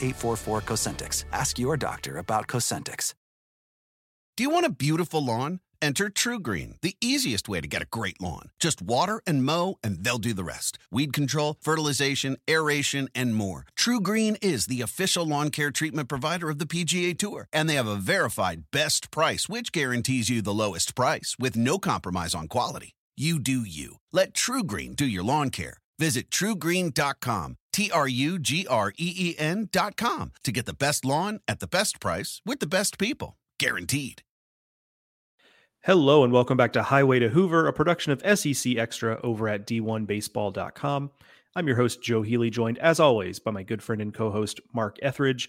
844 Cosentyx. Ask your doctor about Cosentyx. Do you want a beautiful lawn? Enter TruGreen, the easiest way to get a great lawn. Just water and mow, and they'll do the rest. Weed control, fertilization, aeration, and more. TruGreen is the official lawn care treatment provider of the PGA Tour, and they have a verified best price, which guarantees you the lowest price with no compromise on quality. You do you. Let TruGreen do your lawn care. Visit trugreen.com, T R U G R E E com to get the best lawn at the best price with the best people. Guaranteed. Hello, and welcome back to Highway to Hoover, a production of SEC Extra over at D1Baseball.com. I'm your host, Joe Healy, joined as always by my good friend and co host, Mark Etheridge.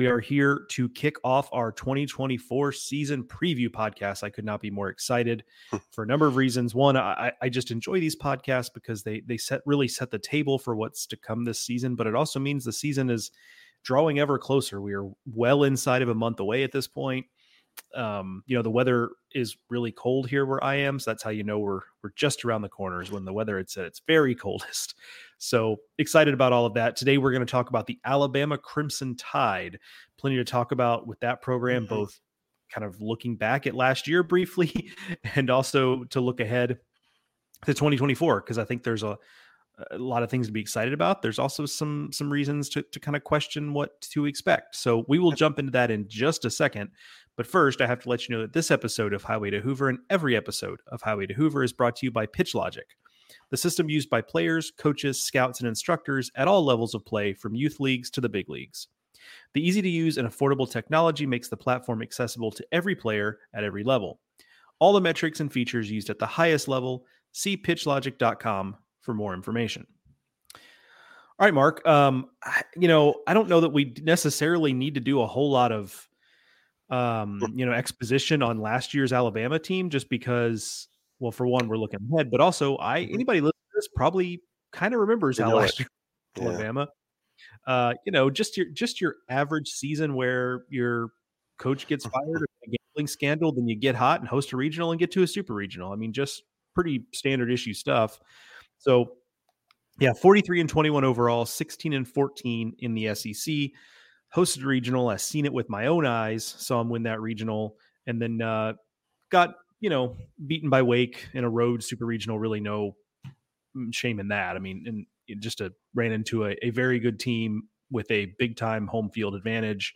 We are here to kick off our 2024 season preview podcast. I could not be more excited for a number of reasons. One, I, I just enjoy these podcasts because they they set really set the table for what's to come this season, but it also means the season is drawing ever closer. We are well inside of a month away at this point. Um, you know, the weather is really cold here where I am, so that's how you know we're we're just around the corners when the weather it's at its very coldest. So excited about all of that. Today we're going to talk about the Alabama Crimson Tide. Plenty to talk about with that program, mm-hmm. both kind of looking back at last year briefly and also to look ahead to 2024 because I think there's a a lot of things to be excited about. There's also some some reasons to to kind of question what to expect. So we will jump into that in just a second. But first, I have to let you know that this episode of Highway to Hoover and every episode of Highway to Hoover is brought to you by PitchLogic, the system used by players, coaches, scouts, and instructors at all levels of play, from youth leagues to the big leagues. The easy to use and affordable technology makes the platform accessible to every player at every level. All the metrics and features used at the highest level. See pitchlogic.com for more information. All right, Mark. Um, you know, I don't know that we necessarily need to do a whole lot of um, you know, exposition on last year's Alabama team just because, well, for one, we're looking ahead, but also I mm-hmm. anybody listening to this probably kind of remembers you how last year yeah. Alabama. Uh, you know, just your just your average season where your coach gets fired, a gambling scandal, then you get hot and host a regional and get to a super regional. I mean, just pretty standard issue stuff. So, yeah, 43 and 21 overall, 16 and 14 in the SEC hosted regional. I've seen it with my own eyes, saw him win that regional, and then uh, got you know beaten by Wake in a road super regional. Really, no mm, shame in that. I mean, and just a, ran into a, a very good team with a big time home field advantage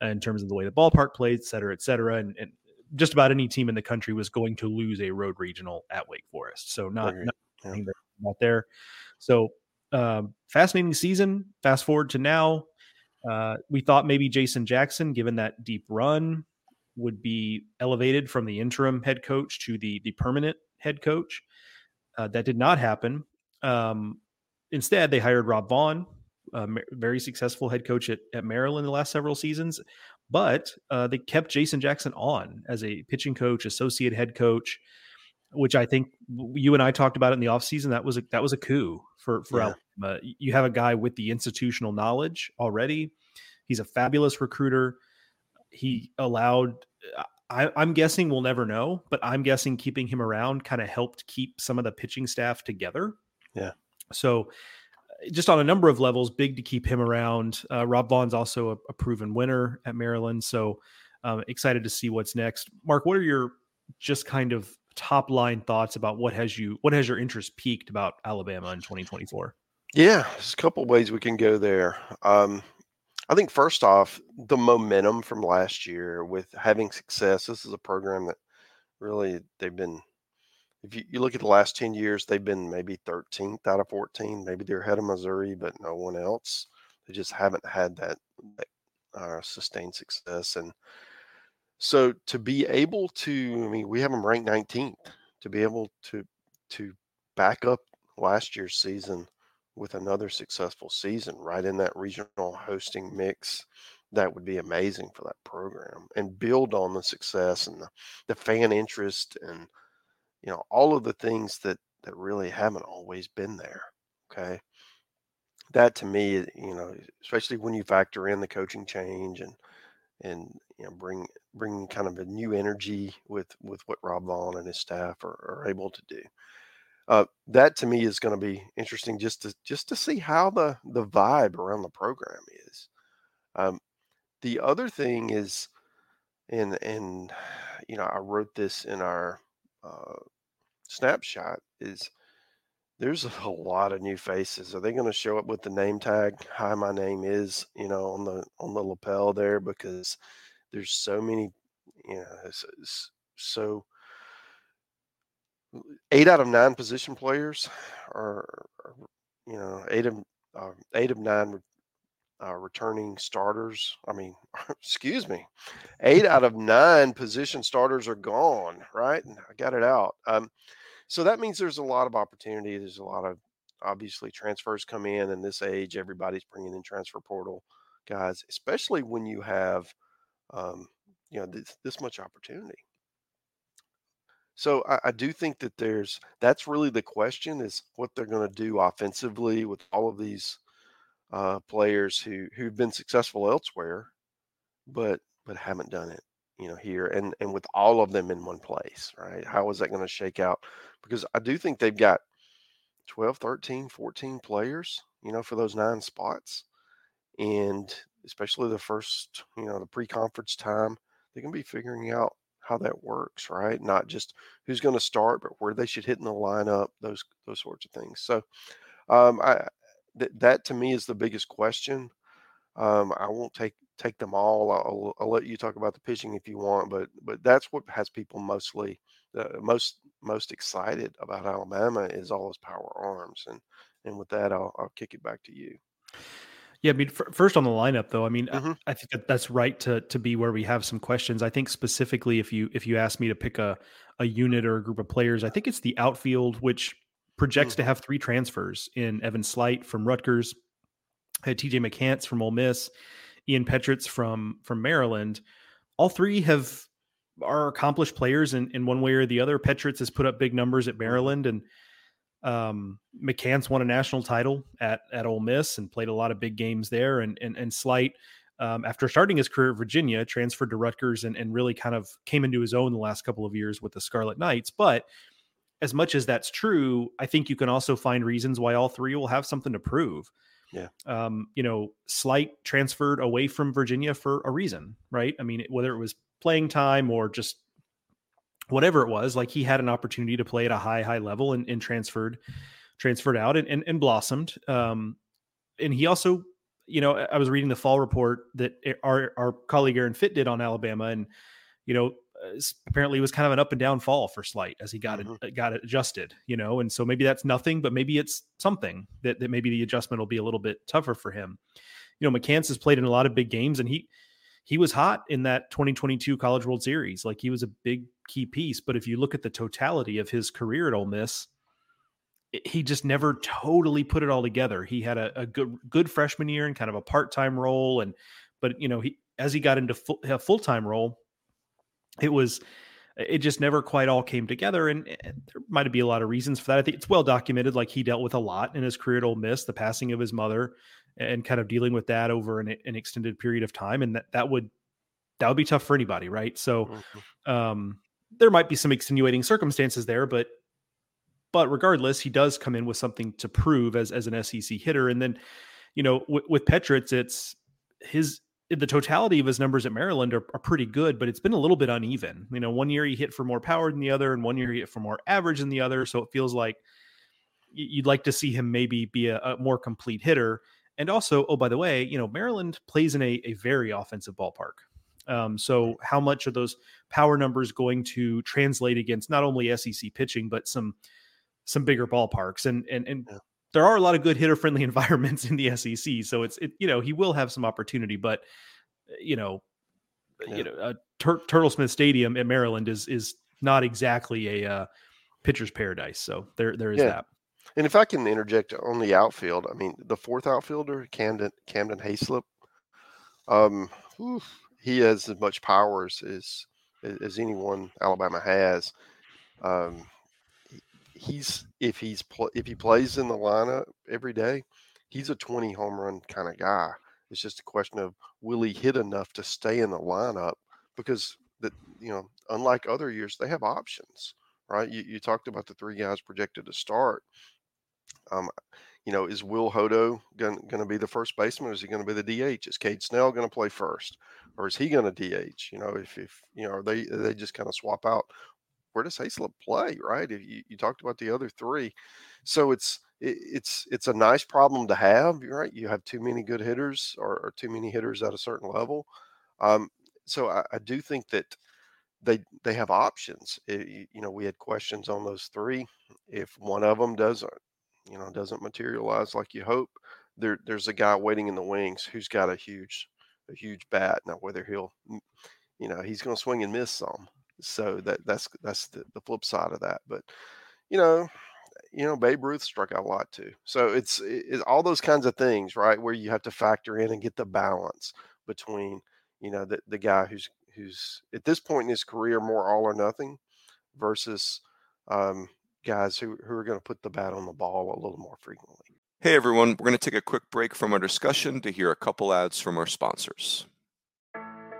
in terms of the way the ballpark played, et cetera, et cetera. And, and, just about any team in the country was going to lose a road regional at Wake Forest. So not, not, not there. So um, fascinating season. Fast forward to now, uh, we thought maybe Jason Jackson, given that deep run, would be elevated from the interim head coach to the the permanent head coach. Uh, that did not happen. Um, instead, they hired Rob Vaughn, a very successful head coach at, at Maryland the last several seasons. But uh, they kept Jason Jackson on as a pitching coach, associate head coach, which I think you and I talked about in the offseason. That was a that was a coup for for yeah. Alabama. You have a guy with the institutional knowledge already. He's a fabulous recruiter. He allowed. I, I'm guessing we'll never know, but I'm guessing keeping him around kind of helped keep some of the pitching staff together. Yeah. So, uh, just on a number of levels, big to keep him around. Uh, Rob Vaughn's also a, a, proven winner at Maryland, so um, excited to see what's next. Mark, what are your just kind of top line thoughts about what has you what has your interest peaked about Alabama in 2024? Yeah, there's a couple ways we can go there. Um, I think first off, the momentum from last year with having success. This is a program that really they've been. If you, you look at the last 10 years, they've been maybe 13th out of 14. Maybe they're ahead of Missouri, but no one else. They just haven't had that, that uh, sustained success. And So to be able to, I mean, we have them ranked 19th. To be able to to back up last year's season with another successful season right in that regional hosting mix that would be amazing for that program and build on the success and the, the fan interest and you know all of the things that that really haven't always been there okay that to me you know especially when you factor in the coaching change and and you know bring bring kind of a new energy with with what rob vaughn and his staff are, are able to do uh, that to me is going to be interesting just to just to see how the the vibe around the program is. Um, the other thing is, and and you know, I wrote this in our uh, snapshot is there's a lot of new faces. Are they going to show up with the name tag? Hi, my name is you know on the on the lapel there because there's so many you know so eight out of nine position players are, are you know, eight of uh, eight of nine uh, returning starters. I mean, excuse me, eight out of nine position starters are gone. Right, I got it out. Um, so that means there's a lot of opportunity. There's a lot of obviously transfers come in, and this age, everybody's bringing in transfer portal guys, especially when you have, um, you know, this, this much opportunity. So I, I do think that there's that's really the question is what they're going to do offensively with all of these uh, players who who've been successful elsewhere, but but haven't done it, you know, here and and with all of them in one place, right? How is that going to shake out? Because I do think they've got 12, 13, 14 players, you know, for those nine spots. And especially the first, you know, the pre-conference time, they're going to be figuring out how that works, right? Not just who's going to start, but where they should hit in the lineup, those those sorts of things. So, um, I th- that to me is the biggest question. Um, I won't take take them all. I'll, I'll, let you talk about the pitching if you want, but but that's what has people mostly uh, most most excited about Alabama is all his power arms, and and with that, I'll I'll kick it back to you. Yeah, I mean, f- first on the lineup though, I mean, mm-hmm. I, I, think that that's right to to be where we have some questions. I think specifically if you if you ask me to pick a a unit or a group of players, I think it's the outfield, which projects mm-hmm. to have three transfers in Evan Sleight from Rutgers, had T.J. McCants from Ole Miss, Ian Petrutz from from Maryland. All three have are accomplished players in, in one way or the other. Petritz has put up big numbers at. Maryland and um, McCants won a national title at at Ole Miss and played a lot of big games there. And and, and Sleight, um, after starting his career at Virginia, transferred to Rutgers and, and really kind of came into his own the last couple of years with the Scarlet Knights. But as much as that's true, I think you can also find reasons why all three will have something to prove. Yeah. Um, you know, Sleight transferred away from Virginia for a reason, right? I mean, whether it was playing time or just whatever it was, like he had an opportunity to play at a high, high level and, and transferred, transferred out and, and, and blossomed. Um, and he also, you know, I was reading the fall report that our, our colleague Aaron Fitt did on Alabama and, you know, apparently it was kind of an up and down fall for Sleight as he got mm-hmm. it, got it adjusted, you know, and so maybe that's nothing, but maybe it's something that, that maybe the adjustment will be a little bit tougher for him. You know, McCants has played in a lot of big games and he, he was hot in that 2022 College World Series. Like he was a big key piece. But if you look at the totality of his career at Ole Miss, he just never totally put it all together. He had a, a good good freshman year and kind of a part time role, and but you know he as he got into full, a full time role, it was it just never quite all came together. And, and there might be a lot of reasons for that. I think it's well documented. Like he dealt with a lot in his career at Ole Miss, the passing of his mother, and kind of dealing with that over an, an extended period of time, and that that would that would be tough for anybody, right? So, mm-hmm. um, there might be some extenuating circumstances there, but but regardless, he does come in with something to prove as as an SEC hitter. And then, you know, with Petrutz, it's his the totality of his numbers at Maryland are, are, pretty good, but it's been a little bit uneven. You know, one year he hit for more power than the other, and one year he hit for more average than the other. So it feels like you'd like to see him maybe be a, a more complete hitter. And also, oh, by the way, you know, Maryland plays in a, a very offensive ballpark. Um, so how much are those power numbers going to translate against not only SEC pitching but some some bigger ballparks? And and and yeah. There are a lot of good hitter friendly environments in the SEC. So it's it you know he will have some opportunity, but uh, you know yeah. you know, uh, Tur- Turtle Smith Stadium at Maryland is is not exactly a uh, pitcher's paradise. So there there is yeah. that. And if I can interject on the outfield, I mean the fourth outfielder, Camden Camden Hayslip, um, he has as much power as, as as anyone Alabama has. Um, he's if he's if he plays in the lineup every day, he's a 20 home run kind of guy. It's just a question of will he hit enough to stay in the lineup because that you know unlike other years they have options, right? You, you talked about the three guys projected to start. Um, you know, is Will Hodo going to be the first baseman? Or is he going to be the DH? Is Cade Snell going to play first, or is he going to DH? You know, if if you know, they they just kind of swap out. Where does Hayslip play? Right? You, you talked about the other three, so it's it, it's it's a nice problem to have. Right? You have too many good hitters, or, or too many hitters at a certain level. Um, so I, I do think that they they have options. It, you know, we had questions on those three. If one of them doesn't you know doesn't materialize like you hope, there there's a guy waiting in the wings who's got a huge a huge bat. Now whether he'll you know he's going to swing and miss some, so that that's that's the, the flip side of that. But you know you know Babe Ruth struck out a lot too. So it's it's all those kinds of things, right? Where you have to factor in and get the balance between you know the the guy who's who's at this point in his career more all or nothing versus um, guys who, who are going to put the bat on the ball a little more frequently. Hey everyone, we're going to take a quick break from our discussion to hear a couple ads from our sponsors.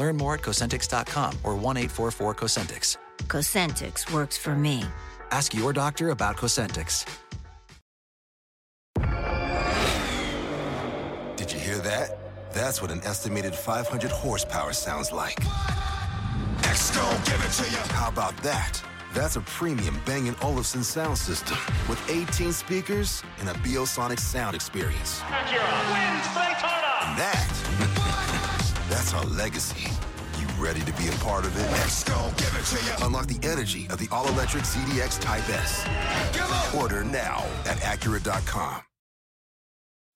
Learn more at Cosentyx.com or 1 844 Cosentyx. Cosentyx works for me. Ask your doctor about Cosentyx. Did you hear that? That's what an estimated 500 horsepower sounds like. Let's go, give it to you. How about that? That's a premium Bang & Olufsen sound system with 18 speakers and a Biosonic sound experience. And that That's our legacy. You ready to be a part of it? Let's go, give it to you. Unlock the energy of the all-electric ZDX Type S. Order now at Acura.com.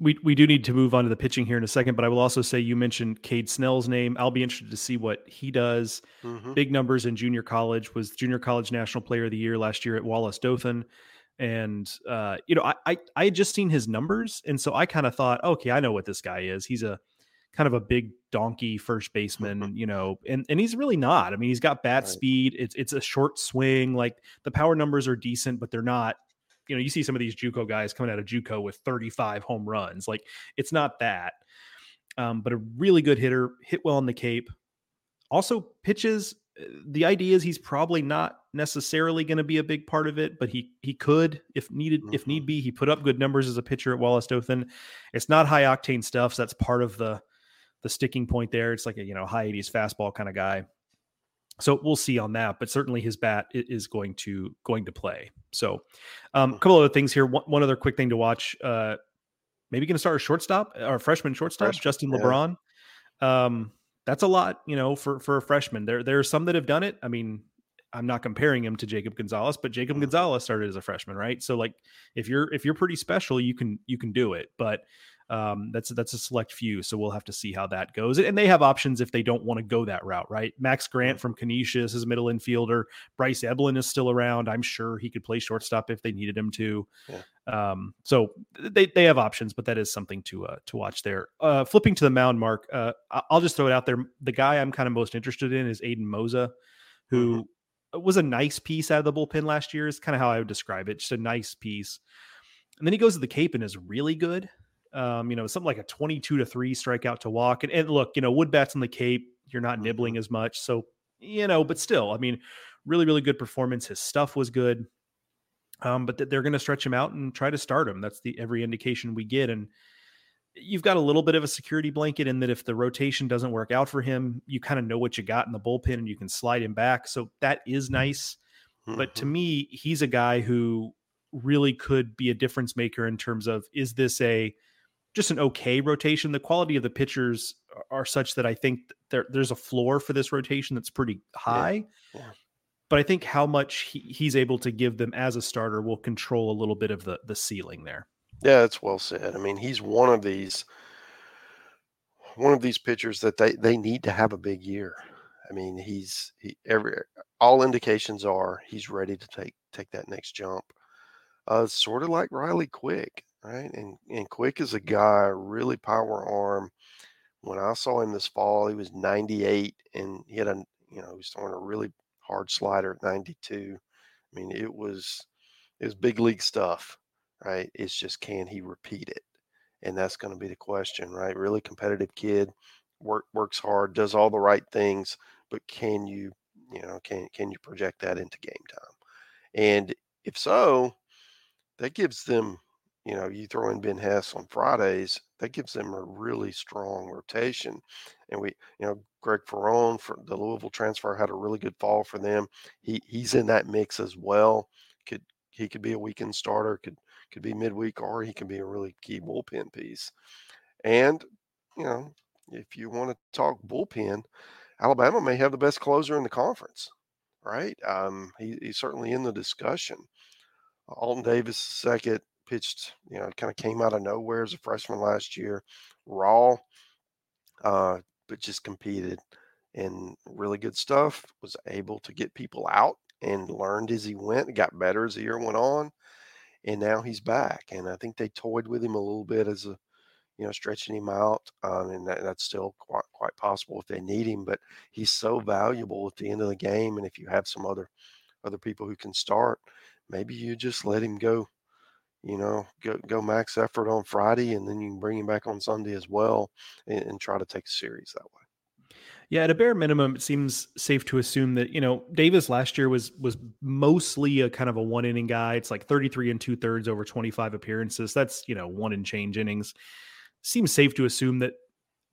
we we do need to move on to the pitching here in a second, but I will also say you mentioned Cade Snell's name. I'll be interested to see what he does. Mm-hmm. Big numbers in junior college. Was junior college national player of the year last year at Wallace Dothan, and uh, you know I, I I had just seen his numbers, and so I kind of thought, okay, I know what this guy is. He's a kind of a big donkey first baseman, you know, and and he's really not. I mean, he's got bat right. speed. It's it's a short swing. Like the power numbers are decent, but they're not you know, you see some of these JUCO guys coming out of JUCO with 35 home runs. Like it's not that. Um, but a really good hitter, hit well on the Cape. Also pitches. Uh, the idea is he's probably not necessarily going to be a big part of it, but he he could if needed, mm-hmm. if need mm-hmm. be. He put up good numbers as a pitcher at Wallace Dothan. It's not high octane stuff, so that's part of the the sticking point there. It's like a you know high 80s fastball kind of guy. So we'll see on that, but certainly his bat is going to going to play. So, um, a couple other things here. One, one other quick thing to watch. Uh, maybe going to start a shortstop or freshman shortstop, Justin yeah. LeBron. Um, that's a lot, you know, for for a freshman. There there are some that have done it. I mean, I'm not comparing him to Jacob Gonzalez, but Jacob mm-hmm. Gonzalez started as a freshman, right? So like if you're if you're pretty special, you can you can do it. But um, that's that's a select few, so we'll have to see how that goes. And they have options if they don't want to go that route, right? Max Grant from Canisius is a middle infielder. Bryce Eblin is still around. I'm sure he could play shortstop if they needed him to. Um, so they they have options, but that is something to uh, to watch there. Uh, flipping to the mound, Mark. Uh, I'll just throw it out there. The guy I'm kind of most interested in is Aiden Moza, who mm-hmm. was a nice piece out of the bullpen last year. Is kind of how I would describe it. Just a nice piece. And then he goes to the Cape and is really good. Um, you know, something like a 22 to 3 strikeout to walk. And, and look, you know, wood bats on the Cape, you're not nibbling mm-hmm. as much. So, you know, but still, I mean, really, really good performance. His stuff was good. Um, but th- they're going to stretch him out and try to start him. That's the every indication we get. And you've got a little bit of a security blanket in that if the rotation doesn't work out for him, you kind of know what you got in the bullpen and you can slide him back. So that is nice. Mm-hmm. But to mm-hmm. me, he's a guy who really could be a difference maker in terms of is this a just an okay rotation. The quality of the pitchers are such that I think there, there's a floor for this rotation that's pretty high. Yeah. Yeah. But I think how much he, he's able to give them as a starter will control a little bit of the the ceiling there. Yeah, that's well said. I mean, he's one of these one of these pitchers that they they need to have a big year. I mean, he's he every all indications are he's ready to take take that next jump. Uh, sort of like Riley Quick right? And and Quick is a guy, really power arm. When I saw him this fall, he was 98, and he had a you know he was throwing a really hard slider at 92. I mean, it was it was big league stuff, right? It's just can he repeat it, and that's going to be the question, right? Really competitive kid, work works hard, does all the right things, but can you you know can can you project that into game time? And if so, that gives them you know, you throw in Ben Hess on Fridays, that gives them a really strong rotation. And we, you know, Greg Farone for the Louisville transfer had a really good fall for them. He he's in that mix as well. Could he could be a weekend starter, could could be midweek, or he can be a really key bullpen piece. And you know, if you want to talk bullpen, Alabama may have the best closer in the conference, right? Um, he, he's certainly in the discussion. Alton Davis, second, pitched, you know, kind of came out of nowhere as a freshman last year, raw, uh, but just competed and really good stuff. Was able to get people out and learned as he went, got better as the year went on, and now he's back. And I think they toyed with him a little bit as a, you know, stretching him out, um, and that, that's still quite quite possible if they need him. But he's so valuable at the end of the game, and if you have some other other people who can start, maybe you just let him go you know, go go max effort on Friday, and then you can bring him back on Sunday as well, and, and try to take a series that way. Yeah, at a bare minimum, it seems safe to assume that you know Davis last year was was mostly a kind of a one inning guy. It's like thirty three and two thirds over twenty five appearances. That's you know one and change innings. Seems safe to assume that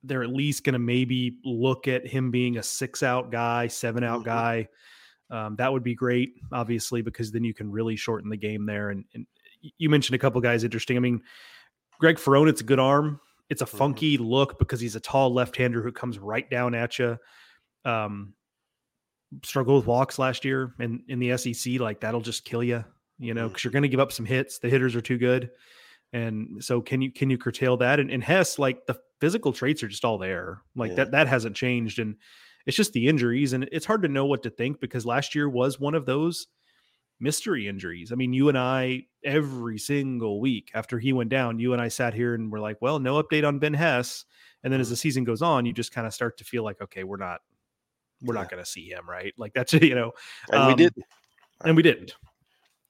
they're at least going to maybe look at him being a six out guy, seven out mm-hmm. guy. Um, that would be great, obviously, because then you can really shorten the game there and, and you mentioned a couple guys interesting. I mean, Greg Farone, it's a good arm. It's a mm-hmm. funky mm-hmm. look because he's a tall left-hander who comes right down at you. Um, struggled with walks last year and in the SEC, like that'll just kill you, you know, because mm-hmm. you're going to give up some hits. The hitters are too good, and so can you can you curtail that? And, and Hess, like the physical traits are just all there, like yeah. that that hasn't changed, and it's just the injuries, and it's hard to know what to think because last year was one of those mystery injuries. I mean, you and I every single week after he went down, you and I sat here and we're like, well, no update on Ben Hess. And then as mm-hmm. the season goes on, you just kind of start to feel like, okay, we're not, we're yeah. not going to see him, right? Like that's you know, and um, we didn't, and we didn't.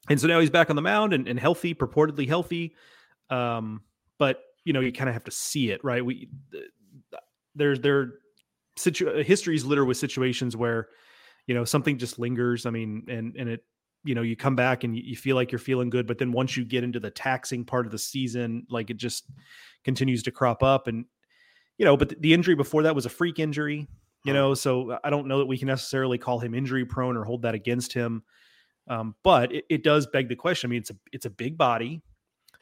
And so now he's back on the mound and, and healthy, purportedly healthy. Um, but you know, you kind of have to see it, right? We there's there situ histories litter with situations where you know something just lingers. I mean, and and it you know you come back and you feel like you're feeling good but then once you get into the taxing part of the season like it just continues to crop up and you know but the injury before that was a freak injury You know, so I don't know that we can necessarily call him injury prone or hold that against him. Um, but it, it does beg the question. I mean, it's a it's a big body,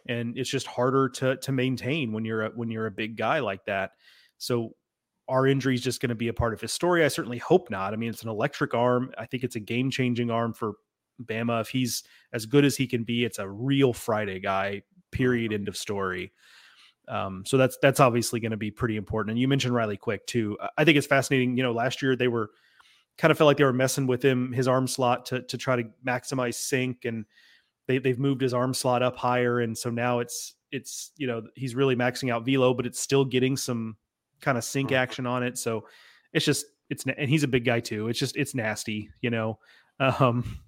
and it's just harder to to maintain when you're a, when you're a big guy like that. So are injuries just going to be a part of his story? I certainly hope not. I mean, it's an electric arm. I think it's a game changing arm for Bama. If he's as good as he can be, it's a real Friday guy. Period. End of story. Um, so that's that's obviously going to be pretty important. And you mentioned Riley Quick too. I think it's fascinating. You know, last year they were kind of felt like they were messing with him, his arm slot to to try to maximize sink, and they they've moved his arm slot up higher, and so now it's it's you know he's really maxing out velo, but it's still getting some kind of sink action on it. So it's just it's and he's a big guy too. It's just it's nasty, you know. Um,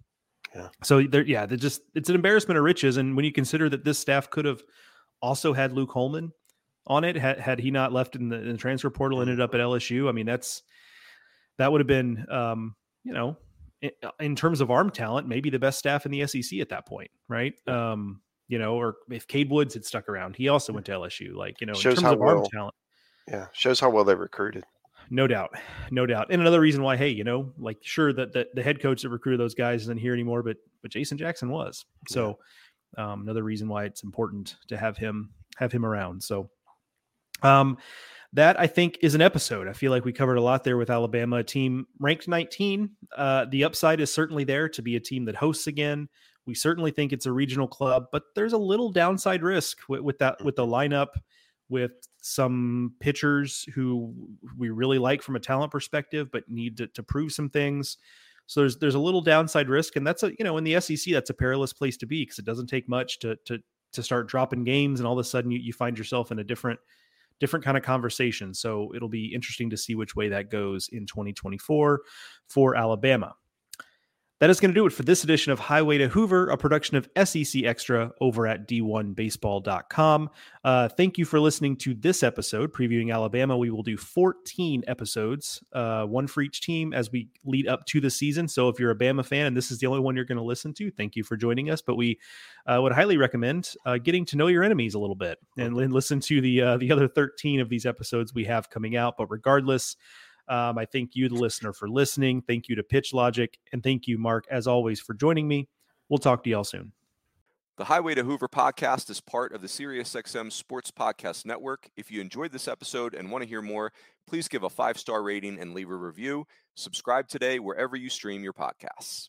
yeah. So there, yeah, they just it's an embarrassment of riches, and when you consider that this staff could have also had Luke Holman on it had, had he not left in the, in the transfer portal and ended up at LSU. I mean, that's that would have been um, you know in, in, terms of arm talent, maybe the best staff in the SEC at that point, right? Um, you know, or if Cade Woods had stuck around, he also went to LSU. Like you know, shows in terms of well, arm talent, yeah, shows how well they recruited. No doubt, no doubt. And another reason why, hey, you know, like sure that the, the head coach that recruited those guys isn't here anymore, but but Jason Jackson was. So. Um, another reason why it's important to have him have him around. So, um, that I think is an episode. I feel like we covered a lot there with Alabama, a team ranked 19. Uh, the upside is certainly there to be a team that hosts again. We certainly think it's a regional club, but there's a little downside risk with, with that with the lineup, with some pitchers who we really like from a talent perspective, but need to, to prove some things. So there's there's a little downside risk, and that's a you know in the SEC that's a perilous place to be because it doesn't take much to to to start dropping games, and all of a sudden you, you find yourself in a different different kind of conversation. So it'll be interesting to see which way that goes in 2024 for Alabama. That is going to do it for this edition of Highway to Hoover, a production of SEC Extra over at D1Baseball.com. Uh, thank you for listening to this episode previewing Alabama. We will do 14 episodes, uh, one for each team as we lead up to the season. So if you're a Bama fan and this is the only one you're going to listen to, thank you for joining us. But we uh, would highly recommend uh, getting to know your enemies a little bit and listen to the uh, the other 13 of these episodes we have coming out. But regardless, um, I thank you, the listener, for listening. Thank you to Pitch Logic. And thank you, Mark, as always, for joining me. We'll talk to y'all soon. The Highway to Hoover podcast is part of the SiriusXM Sports Podcast Network. If you enjoyed this episode and want to hear more, please give a five star rating and leave a review. Subscribe today wherever you stream your podcasts.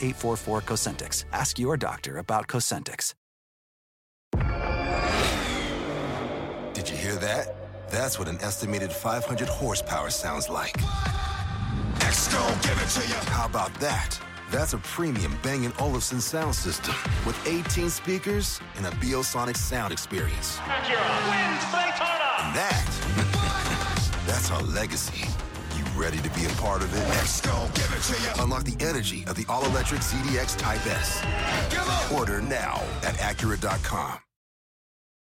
844 Cosentyx. Ask your doctor about Cosentyx. Did you hear that? That's what an estimated 500 horsepower sounds like. give it to you. How about that? That's a premium Bang & Olufsen sound system with 18 speakers and a Biosonic sound experience. And that, that's our legacy Ready to be a part of it? Let's go, give it to you. Unlock the energy of the all-electric ZDX Type S. Order now at Acura.com.